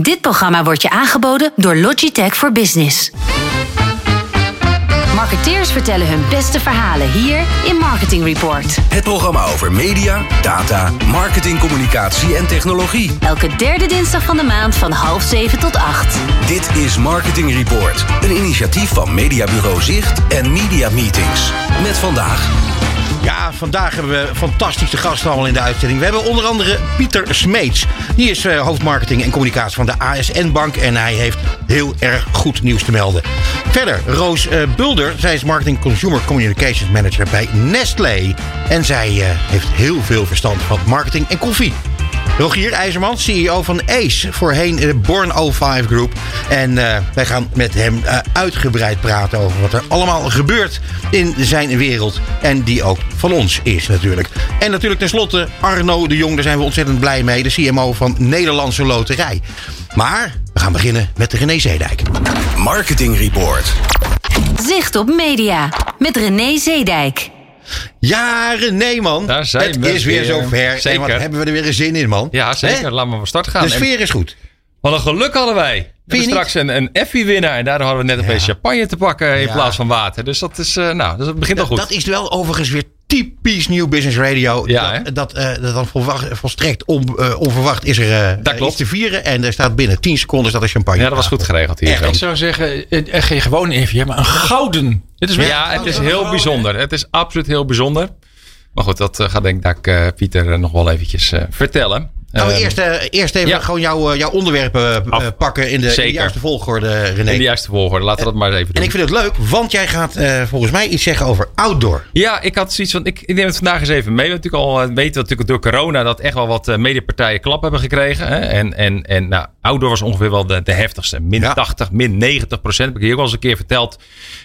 Dit programma wordt je aangeboden door Logitech voor Business. Marketeers vertellen hun beste verhalen hier in Marketing Report. Het programma over media, data, marketing, communicatie en technologie. Elke derde dinsdag van de maand van half zeven tot acht. Dit is Marketing Report, een initiatief van Mediabureau Zicht en Media Meetings. Met vandaag. Ja, vandaag hebben we fantastische gasten allemaal in de uitzending. We hebben onder andere Pieter Smeets. Die is uh, hoofdmarketing en communicatie van de ASN Bank. En hij heeft heel erg goed nieuws te melden. Verder, Roos uh, Bulder. Zij is Marketing Consumer Communications Manager bij Nestlé. En zij uh, heeft heel veel verstand van marketing en koffie. Rogier IJzerman, CEO van ACE, voorheen de Born 05 Group. En uh, wij gaan met hem uh, uitgebreid praten over wat er allemaal gebeurt in zijn wereld. En die ook van ons is natuurlijk. En natuurlijk tenslotte Arno de Jong, daar zijn we ontzettend blij mee. De CMO van Nederlandse Loterij. Maar we gaan beginnen met de René Zeedijk. Marketing Report. Zicht op media met René Zeedijk. Ja, René, man. Daar zijn het we is weer weer. zover. Zeker. En wat hebben we er weer een zin in, man. Ja, zeker. Laten we van start gaan. De sfeer is goed. Wat een geluk hadden wij. We hebben straks een, een Effie-winnaar. En daardoor hadden we net een Ja. beetje champagne te pakken in Ja. plaats van water. Dus dat is, eh, nou, dus dat begint al goed. dat is wel overigens weer typisch New Business Radio. Ja, dat, dat, eh, dat dan volstrekt on, eh, onverwacht is er eh, Dat klopt. iets te vieren. En er staat binnen 10 seconden staat er champagne. ja, dat was goed geregeld hier. Echt. Ik zou zeggen, geen gewoon Evier, maar een gouden. Dit is weer Ja, het is heel bijzonder. Het is absoluut heel bijzonder. Maar goed, dat eh, gaat denk ik eh, Pieter nog wel eventjes eh, vertellen. Nou, Ehm, eerst, eh, eerst even ja. gewoon jouw, eh, jouw onderwerpen eh, Af- pakken in de, in de Zeker. juiste volgorde, René. in de juiste volgorde. Laten we dat maar eens even doen. En ik vind het leuk, want jij gaat volgens mij iets zeggen over outdoor. Ja, ik had zoiets van. Ik, ik neem het vandaag eens even mee. We natuurlijk al weten we natuurlijk door corona dat echt wel wat mediapartijen klap hebben gekregen. Hè? En, en, en nou, outdoor was ongeveer wel de, de heftigste. Min Ja. 80, min 90 procent. Heb ik hier ook al eens een keer verteld.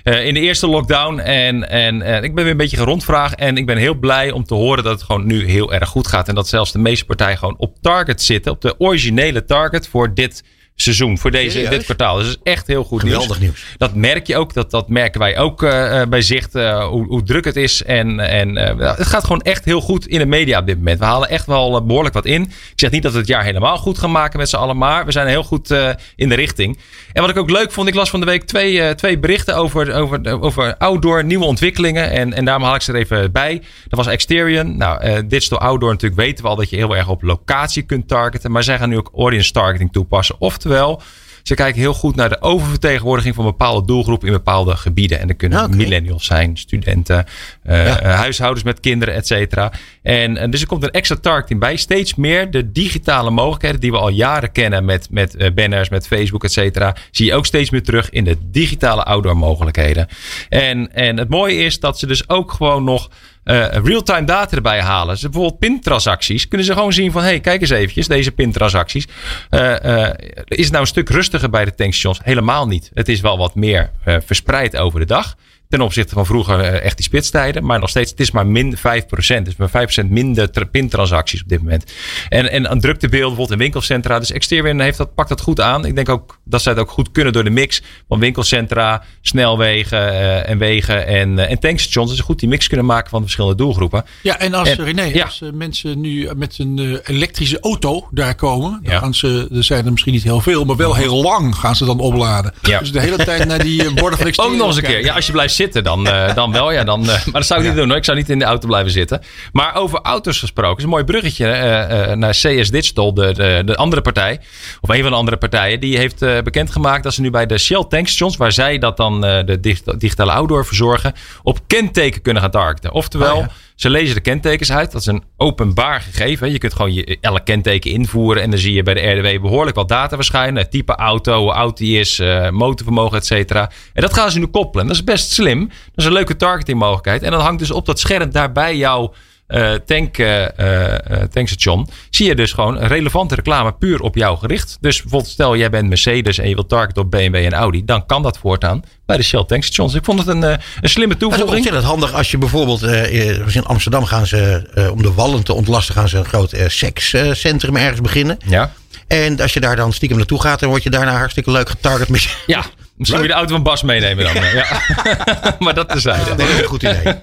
in de eerste lockdown. En, en ik ben weer een beetje gerondvraagd. En ik ben heel blij om te horen dat het gewoon nu heel erg goed gaat. En dat zelfs de meeste partijen gewoon op target zitten. Op de originele target voor dit seizoen. Voor deze, dit kwartaal. Dus dat is echt heel goed Geweldig nieuws. dat merk je ook. Dat, dat merken wij ook eh, bij Zicht. eh, hoe, hoe druk het is. En, en het gaat gewoon echt heel goed in de media op dit moment. We halen echt wel eh, behoorlijk wat in. Ik zeg niet dat we het jaar helemaal goed gaan maken met z'n allen. Maar we zijn heel goed in de richting. En wat ik ook leuk vond. Ik las van de week twee, twee berichten over, over, over outdoor nieuwe ontwikkelingen. En, en daarom haal ik ze er even bij. Dat was Exterion. Nou, digital outdoor natuurlijk weten we al dat je heel erg op locatie kunt targeten. Maar zij gaan nu ook audience targeting toepassen. Oftewel... Ze kijken heel goed naar de oververtegenwoordiging van bepaalde doelgroepen in bepaalde gebieden. En dat kunnen millennials zijn, studenten, eh, Ja. eh, huishoudens met kinderen, et cetera. En, en dus er komt een extra targeting bij. Steeds meer de digitale mogelijkheden die we al jaren kennen met, met eh, banners, met Facebook, et cetera. Zie je ook steeds meer terug in de digitale outdoor mogelijkheden. En, en het mooie is dat ze dus ook gewoon nog eh, real-time data erbij halen. Dus bijvoorbeeld pintransacties. Kunnen ze gewoon zien van... hey, kijk eens eventjes, deze pintransacties. Eh, eh, is het nou een stuk rustiger bij de tankstations? Helemaal niet. Het is wel wat meer verspreid over de dag. Ten opzichte van vroeger eh, echt die spitstijden. Maar nog steeds, het is maar min 5%. Dus maar 5% minder tra- pintransacties op dit moment. En, en aan druktebeelden bijvoorbeeld in winkelcentra. Dus Exterior heeft dat, pakt dat goed aan. Ik denk ook dat zij het ook goed kunnen door de mix van winkelcentra, snelwegen eh, en wegen en, eh, en tankstations. Dus ze goed die mix kunnen maken van de verschillende doelgroepen. Ja, en als, En- René, ja. als mensen nu met een elektrische auto daar komen, dan Ja. gaan ze, er zijn er misschien niet heel veel, maar wel heel lang gaan ze dan opladen. Ja. Dus de hele tijd naar die borden van Ook nog eens een keer. Ja, als je blijft zitten, dan, eh, dan wel. Ja, dan, eh, maar dat zou ik niet doen hoor. Ik zou niet in de auto blijven zitten. Maar over auto's gesproken. is een mooi bruggetje eh, naar CS Digital. De, de, de andere partij. Of een van de andere partijen. Die heeft bekendgemaakt dat ze nu bij de Shell tankstations. Waar zij dat dan de dig- digitale outdoor verzorgen. Op kenteken kunnen gaan targeten. Oftewel. Oh ja. Ze lezen de kentekens uit. Dat is een openbaar gegeven. Je kunt gewoon je, elk kenteken invoeren. En dan zie je bij de RDW behoorlijk wat data verschijnen. Type auto, hoe oud die is, eh, motorvermogen, et cetera. En dat gaan ze nu koppelen. Dat is best slim. Dat is een leuke targeting mogelijkheid. En dan hangt dus op dat scherm daarbij jouw tank, eh, eh, eh, tankstation. Zie je dus gewoon relevante reclame puur op jou gericht. Dus bijvoorbeeld stel jij bent Mercedes en je wilt targeten op BMW en Audi. Dan kan dat voortaan bij de Shell tankstations. Ik vond het een, eh, een slimme Dat is ook toevoeging. ontzettend handig als je bijvoorbeeld eh, eh, in Amsterdam gaan ze, eh, om de wallen te ontlasten, gaan ze een groot eh, sekscentrum ergens beginnen. Ja. En als je daar dan stiekem naartoe gaat, dan word je daarna hartstikke leuk getarget met je, Ja, Misschien moet je de auto van Bas meenemen dan. ja. maar dat tezijde. Dat is een goed idee.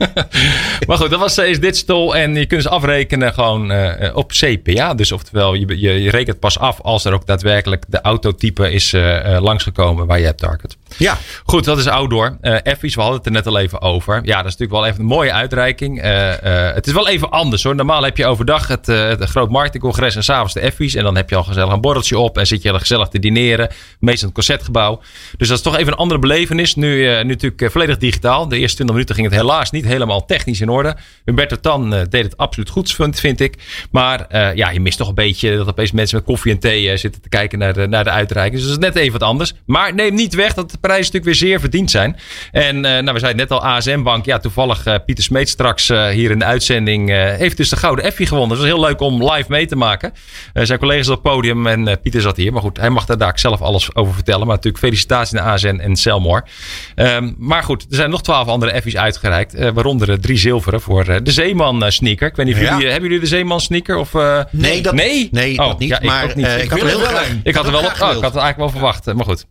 Maar goed, dat was CS Digital. En je kunt ze afrekenen gewoon eh, op CPA. Dus oftewel, je, je, je rekent pas af als er ook daadwerkelijk de autotype is eh, eh, langsgekomen waar je hebt target. Ja, Goed, dat is outdoor. Eh Effies, we hadden het er net al even over. Ja, dat is natuurlijk wel even een mooie uitreiking. Eh, eh, het is wel even anders hoor. Normaal heb je overdag het, eh, het groot marketingcongres en s'avonds de Effies. En dan heb je al gezellig een borreltje op en zit je gezellig te dineren. Meestal in het concertgebouw. Dus dat is toch even een andere belevenis. Nu, nu natuurlijk volledig digitaal. De eerste 20 minuten ging het helaas niet helemaal technisch in orde. Humberto Tan deed het absoluut goed, vind, ik. Maar ja, je mist toch een beetje dat opeens mensen met koffie en thee zitten te kijken naar de, naar de uitreiking. Dus dat is net even wat anders. Maar neem niet weg dat prijzen natuurlijk weer zeer verdiend zijn. En eh, nou, we zeiden net al, ASM Bank. Ja, toevallig eh, Pieter Smeet straks eh, hier in de uitzending heeft dus de Gouden Effie gewonnen. Dat was heel leuk om live mee te maken. Zijn collega's op het podium en Pieter zat hier. Maar goed, hij mag daar daar zelf alles over vertellen. Maar natuurlijk felicitaties naar ASN en Selmore. Ehm, maar goed, er zijn nog twaalf andere Effies uitgereikt. waaronder drie zilveren voor de Zeeman sneaker. Ik weet niet of Ja. jullie, hebben jullie de Zeeman sneaker? Of, nee, dat, nee? nee, Oh, dat niet. ja, ik maar ook niet. Ik ik had er graag. Ik had er wel op. Oh, ik had het eigenlijk wel verwacht. Maar goed.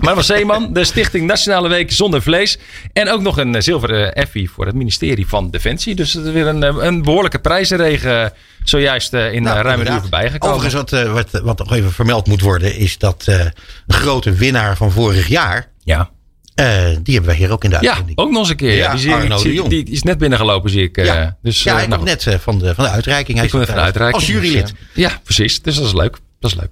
Maar was Zeeman, de Stichting Nationale Week Zonder Vlees. En ook nog een eh, zilveren Effie voor het ministerie van Defensie. Dus het is weer een, eh, een behoorlijke prijzenregen eh, zojuist eh, in Nou, eh, ruim een uur inderdaad. voorbij gekomen. Overigens, wat, eh, wat, wat nog even vermeld moet worden, is dat eh, een grote winnaar van vorig jaar, ja. eh, die hebben wij hier ook in de ja, ook nog eens een keer. Ja, die, Arno ik, de Jong. die is net binnengelopen, zie ik. eh, ja, dus, ja eh, hij nou net eh, van de, van de uitreiking. Hij Ik van de uitreiking. Als jurylid. Dus, eh, ja, precies. Dus dat is leuk. Dat is leuk.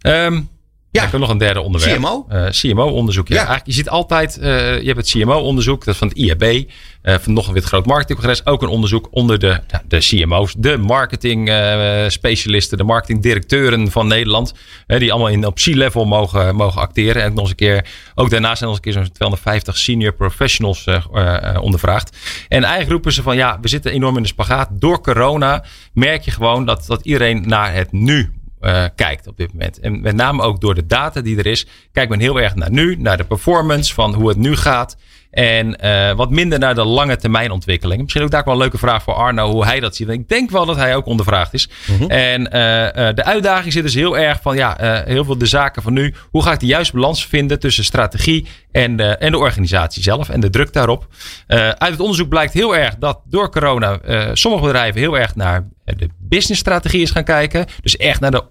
Ehm ja, ik heb nog een derde onderwerp. CMO? Eh, CMO-onderzoek. Ja. Ja. Eigenlijk, je ziet altijd, eh, je hebt het CMO-onderzoek, dat is van het IAB, eh, van nog een wit groot marketingcongres. Ook een onderzoek onder de, ja, de CMO's, de marketing-specialisten, de marketingdirecteuren van Nederland. die allemaal in, op C-level mogen, mogen acteren. En nog eens een keer, ook daarnaast zijn nog eens een keer zo'n 250 senior professionals ondervraagd. En eigenlijk roepen ze van ja, we zitten enorm in de spagaat. Door corona merk je gewoon dat, dat iedereen naar het nu eh, kijkt op dit moment. En met name ook door de data die er is, kijkt men heel erg naar nu, naar de performance van hoe het nu gaat. En eh, wat minder naar de lange termijn ontwikkeling. Misschien ook daar wel een leuke vraag voor Arno, hoe hij dat ziet. Want ik denk wel dat hij ook ondervraagd is. En eh, eh, de uitdaging zit dus heel erg van, ja, heel veel de zaken van nu. Hoe ga ik de juiste balans vinden tussen strategie en de, en de organisatie zelf en de druk daarop. Uit het onderzoek blijkt heel erg dat door corona sommige bedrijven heel erg naar de businessstrategie is gaan kijken. Dus echt naar de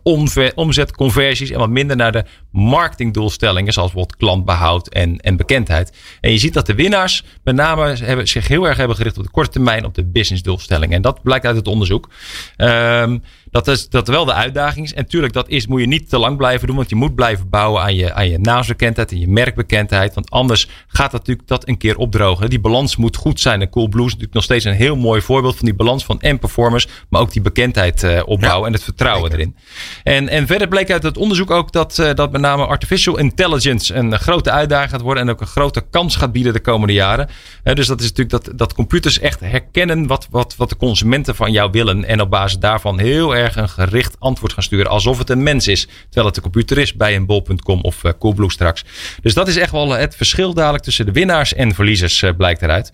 omzetconversies en wat minder naar de marketingdoelstellingen, zoals bijvoorbeeld klantbehoud en, en bekendheid. En je ziet dat de winnaars met name hebben, zich heel erg hebben gericht op de korte termijn op de businessdoelstellingen. En dat blijkt uit het onderzoek. Ehm, dat is dat wel de uitdaging is. En natuurlijk, dat is, moet je niet te lang blijven doen. Want je moet blijven bouwen aan je, aan je naamsbekendheid en je merkbekendheid. Want anders gaat dat natuurlijk dat een keer opdrogen. Die balans moet goed zijn. En Cool Blue is natuurlijk nog steeds een heel mooi voorbeeld van die balans van en performance. Maar ook die bekendheid eh, opbouwen en het vertrouwen erin. En, en verder bleek uit het onderzoek ook dat, eh, dat met name artificial intelligence een grote uitdaging gaat worden. En ook een grote kans gaat bieden de komende jaren. Dus dat is natuurlijk dat, dat computers echt herkennen wat, wat, wat de consumenten van jou willen. En op basis daarvan heel erg een gericht antwoord gaan sturen. Alsof het een mens is. Terwijl het een computer is bij een bol.com of uh, Coolblue straks. Dus dat is echt wel het verschil dadelijk tussen de winnaars en verliezers uh, blijkt eruit.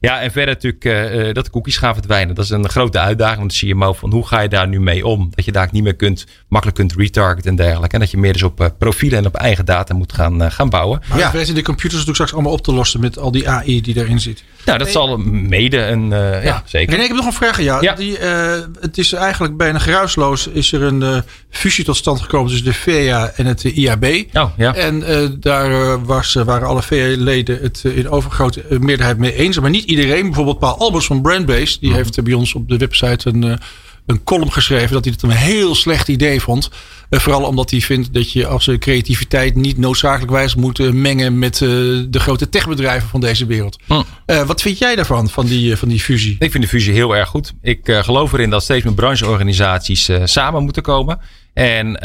Ja, en verder natuurlijk uh, dat de cookies gaan verdwijnen. Dat is een grote uitdaging van de CMO. Van hoe ga je daar nu mee om? Dat je daar niet meer kunt, makkelijk kunt retargeten en dergelijke. En dat je meer dus op uh, profielen en op eigen data moet gaan, uh, gaan bouwen. Maar ja. de computers natuurlijk straks allemaal op te lossen met al die AI die daarin zit. Nou, dat zal mede een. Uh, ja. ja, zeker. René, ik heb nog een vraag aan jou. Ja. Die, uh, het is eigenlijk bijna geruisloos. Is er een uh, fusie tot stand gekomen tussen de VEA en het IAB. Oh, ja. En daar was, waren alle VEA-leden het in overgrote meerderheid mee eens. Maar niet iedereen. Bijvoorbeeld Paul Albers van Brandbase. Die mm. heeft bij ons op de website een, een column geschreven. Dat hij het een heel slecht idee vond. Uh, vooral omdat hij vindt dat je als creativiteit niet noodzakelijkwijs moet uh, mengen met uh, de grote techbedrijven van deze wereld. Mm. wat vind jij daarvan, van die, van die fusie? Ik vind de fusie heel erg goed. Ik geloof erin dat steeds meer brancheorganisaties samen moeten komen. En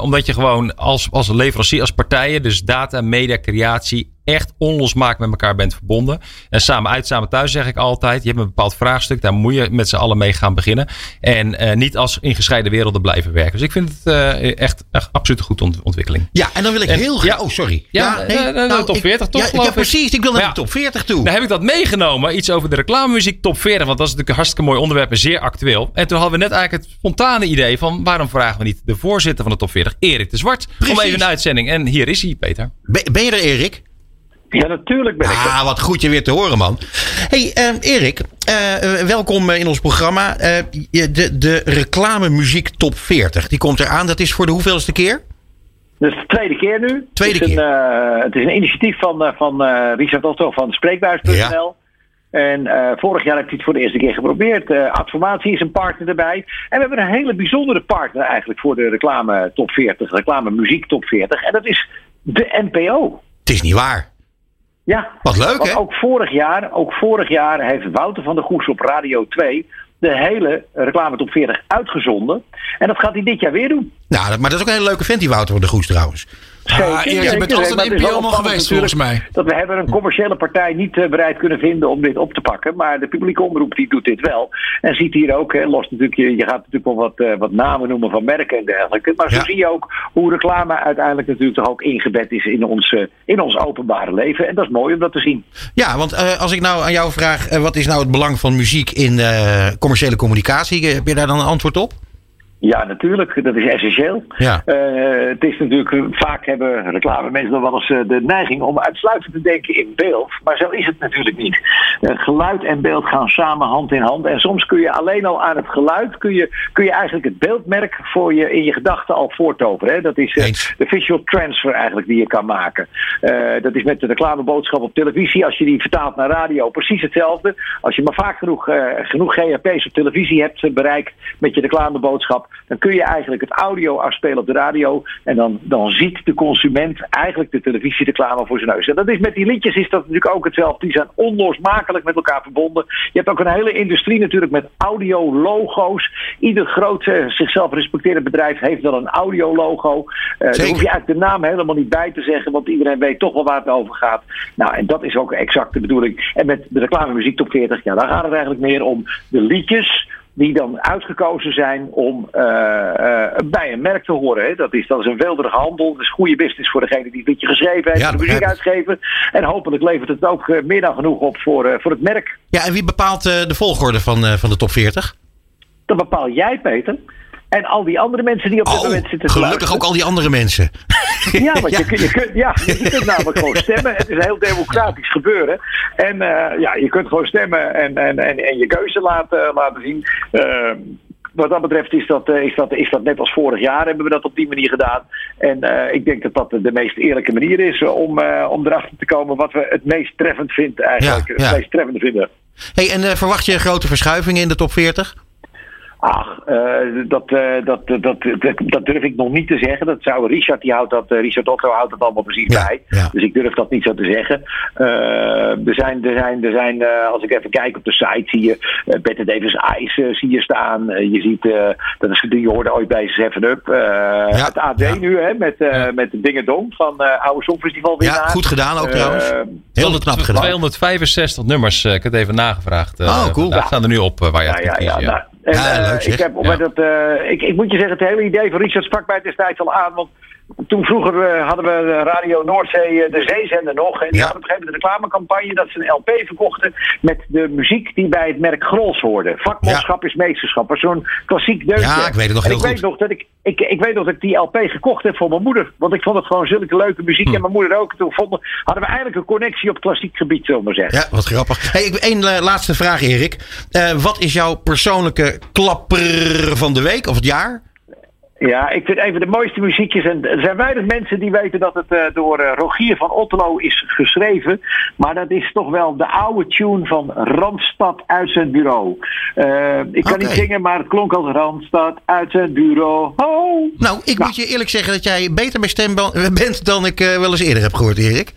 omdat je gewoon als, als leverancier, als partijen, dus data, media, creatie echt onlosmakelijk met elkaar bent verbonden. En samen uit, samen thuis zeg ik altijd. Je hebt een bepaald vraagstuk, daar moet je met z'n allen mee gaan beginnen. En eh, niet als in gescheiden werelden blijven werken. Dus ik vind het eh, echt, echt absoluut een goede ont- ontwikkeling. Ja, en dan wil ik En- heel graag... ja. Oh, sorry. Ja, eh, eh, de top ik- 40 toch, Ja, ja, precies. Ik wil naar de ja. top 40 toe. Nou heb ik dat meegenomen, iets over de reclamemuziek top 40. Want dat is natuurlijk een hartstikke mooi onderwerp en zeer actueel. En toen hadden we net eigenlijk het spontane idee van... waarom vragen we niet de voorzitter van de top 40, Erik de Zwart... Precies. om even een uitzending. En hier is hij, Peter. Ben, ben je er, Erik? Ja, natuurlijk ben ik er. Ah, wat goed je weer te horen, man. hey, eh, Erik. eh, eh, welkom in ons programma. Eh, je- de, de reclamemuziek top 40. Die komt eraan. Dat is voor de hoeveelste keer? Dat is de tweede keer nu. Tweede het is keer. Een, het is een initiatief van, van Richard Otto van Spreekbuis.nl. En vorig jaar heeft hij het voor de eerste keer geprobeerd. Adformatie is een partner erbij. En we hebben een hele bijzondere partner eigenlijk voor de reclame top 40, reclame muziek top 40. En dat is de NPO. Het is niet waar. Ja. Wat leuk, Want hè? ook vorig jaar, ook vorig jaar heeft Wouter van der Goes op Radio 2 de hele reclame top 40 uitgezonden. En dat gaat hij dit jaar weer doen. Nou, dat- maar dat is ook een hele leuke vent, die Wouter van de Goes trouwens. Zeker, Ah, Erik, je zeker. bent altijd is NPO geweest, volgens mij. Dat we hebben een commerciële partij niet eh, bereid kunnen vinden om dit op te pakken. Maar de publieke omroep die doet dit wel. En ziet hier ook, hè, los natuurlijk, je, je gaat natuurlijk wel wat, eh, wat namen noemen van merken en dergelijke. Maar zo Ja. zie je ook hoe reclame uiteindelijk natuurlijk toch ook ingebed is in ons, eh, in ons openbare leven. En dat is mooi om dat te zien. Ja, want eh, als ik nou aan jou vraag... wat is nou het belang van muziek in commerciële communicatie? Heb je daar dan een antwoord op? Ja, natuurlijk. Dat is essentieel. Ja. Eh, het is natuurlijk, eh, vaak hebben reclame mensen nog wel eens eh, de neiging om uitsluitend te denken in beeld. Maar zo is het natuurlijk niet. Geluid en beeld gaan samen hand in hand. En soms kun je alleen al aan het geluid, kun je, kun je eigenlijk het beeldmerk voor je in je gedachten al voortoveren. Hè? Dat is de visual transfer eigenlijk die je kan maken. Dat is met de reclameboodschap op televisie. Als je die vertaalt naar radio, precies hetzelfde. Als je maar vaak genoeg, genoeg GHP's op televisie hebt bereikt met je reclameboodschap, dan kun je eigenlijk het audio afspelen op de radio. En dan, dan ziet de consument eigenlijk de televisiereclame voor zijn neus. En dat is met die liedjes is dat natuurlijk ook hetzelfde. Die zijn onlosmakelijk met elkaar verbonden. Je hebt ook een hele industrie natuurlijk met audio-logo's. Ieder groot eh, zichzelf respecterend bedrijf heeft wel een audio-logo. Eh daar hoef je eigenlijk de naam helemaal niet bij te zeggen, want iedereen weet toch wel waar het over gaat. Nou, en dat is ook exact de bedoeling. En met de reclame muziek top 40, ja, daar gaat het eigenlijk meer om de liedjes die dan uitgekozen zijn om eh, eh, bij een merk te horen. Hè. Dat, is, dat is een weelderige handel. Dat is goede business voor degene die het liedje geschreven heeft, Ja, de muziek uitgeven. En hopelijk levert het ook eh, meer dan genoeg op voor, voor het merk. Ja, en wie bepaalt de volgorde van, van de top 40? Dat bepaal jij, Peter. En al die andere mensen die op dit Oh, moment zitten te gelukkig luisteren. ook al die andere mensen. Ja, want Je, kunt, je, kunt, ja, je kunt namelijk gewoon stemmen. Het is een heel democratisch gebeuren. En eh, ja, je kunt gewoon stemmen en, en, en, en je keuze laten, laten zien. Eh, wat dat betreft is dat, eh, is, dat, is dat net als vorig jaar hebben we dat op die manier gedaan. En eh, ik denk dat dat de meest eerlijke manier is om, om erachter te komen wat we het meest treffend vinden eigenlijk. Ja, ja. Het meest treffende vinden. Hey, en verwacht je grote verschuivingen in de top 40? Ach, eh, dat, eh, dat, dat, dat, dat durf ik nog niet te zeggen. Dat zou Richard, die houdt dat, eh, Richard Otto houdt dat allemaal precies Ja, bij. ja. Dus ik durf dat niet zo te zeggen. Eh, er zijn, er zijn, er zijn eh, als ik even kijk op de site, zie je uh, Bette Davis Ice zie je staan. Je ziet, eh, dat is, die hoorde ooit bij 7-Up. Eh, het AD ja. nu, hè, met, eh met de Dingen Dong van eh Oude Songfestival Ja, goed gedaan ook trouwens. Heel knap gedaan. 265 nummers, eh, ik heb het even nagevraagd. Oh, cool. Daar staan er nu op waar je Ja, ja, ja. En, Ja, eh, leuk ik, heb, Ja. dat, eh, ik, ik moet je zeggen, het hele idee van Richard sprak mij destijds al aan. Want toen vroeger eh, hadden we Radio Noordzee, eh, de zeezender nog. En die Ja. hadden op een gegeven moment een reclamecampagne dat ze een LP verkochten met de muziek die bij het merk Grols hoorde. Vakmanschap is meesterschap. zo'n klassiek deuntje. Ja, ik weet het nog En heel ik goed. Weet nog dat ik, ik, ik weet nog dat ik die LP gekocht heb voor mijn moeder. Want ik vond het gewoon zulke leuke muziek. Hm. En mijn moeder ook. En toen vonden, hadden we eigenlijk een connectie op klassiek gebied, zullen we maar zeggen. Ja, wat grappig. Hey, één eh, laatste vraag, Erik. Eh, wat is jouw persoonlijke klapper van de week of het jaar? Ja, ik vind een van de mooiste muziekjes. En er zijn weinig mensen die weten dat het eh, door eh, Rogier van Otterlo is geschreven. Maar dat is toch wel de oude tune van Randstad uit zijn bureau. Eh, ik kan niet zingen, maar het klonk als Randstad uit zijn bureau. Oh. Nou, ik moet je eerlijk zeggen dat jij beter bij stem ben- bent dan ik wel eens eerder heb gehoord, Erik.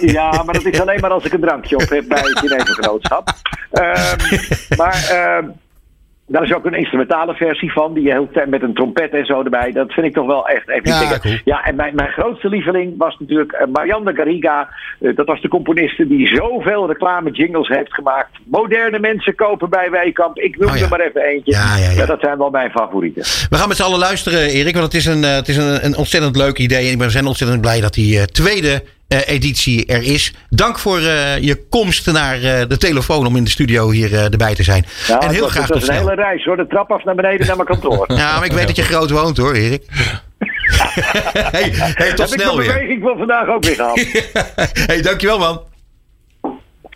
Ja, maar dat is alleen maar als ik een drankje op heb bij het Genevengenootschap. Ehm maar ehm, Daar is ook een instrumentale versie van, die heel met een trompet en zo erbij. Dat vind ik toch wel echt even Ja, cool. Ja, en mijn, mijn grootste lieveling was natuurlijk eh, Marianne Garriga. Eh, dat was de componiste die zoveel reclame jingles heeft gemaakt. Moderne mensen kopen bij Wijkamp. Ik noem Oh, ja. er maar even eentje. Ja, ja, dat zijn wel mijn favorieten. We gaan met z'n allen luisteren, Erik. Want het is een, eh, het is een, een ontzettend leuk idee. En ik ben zijn ontzettend blij dat die tweede editie er is. Dank voor eh, je komst naar eh, de telefoon om in de studio hier eh, erbij te zijn. Ja, en heel dat, graag is een snel. hele reis hoor. De trap af naar beneden naar mijn kantoor. Ja, maar ik weet dat je groot woont hoor, Erik. hey, hey, tot Heb ik snel mijn weer. beweging van vandaag ook weer gehad. hey, dankjewel man.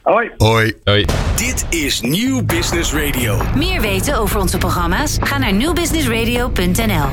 Hoi. Hoi. Hoi. Dit is Nieuw Business Radio. Meer weten over onze programma's? Ga naar newbusinessradio.nl.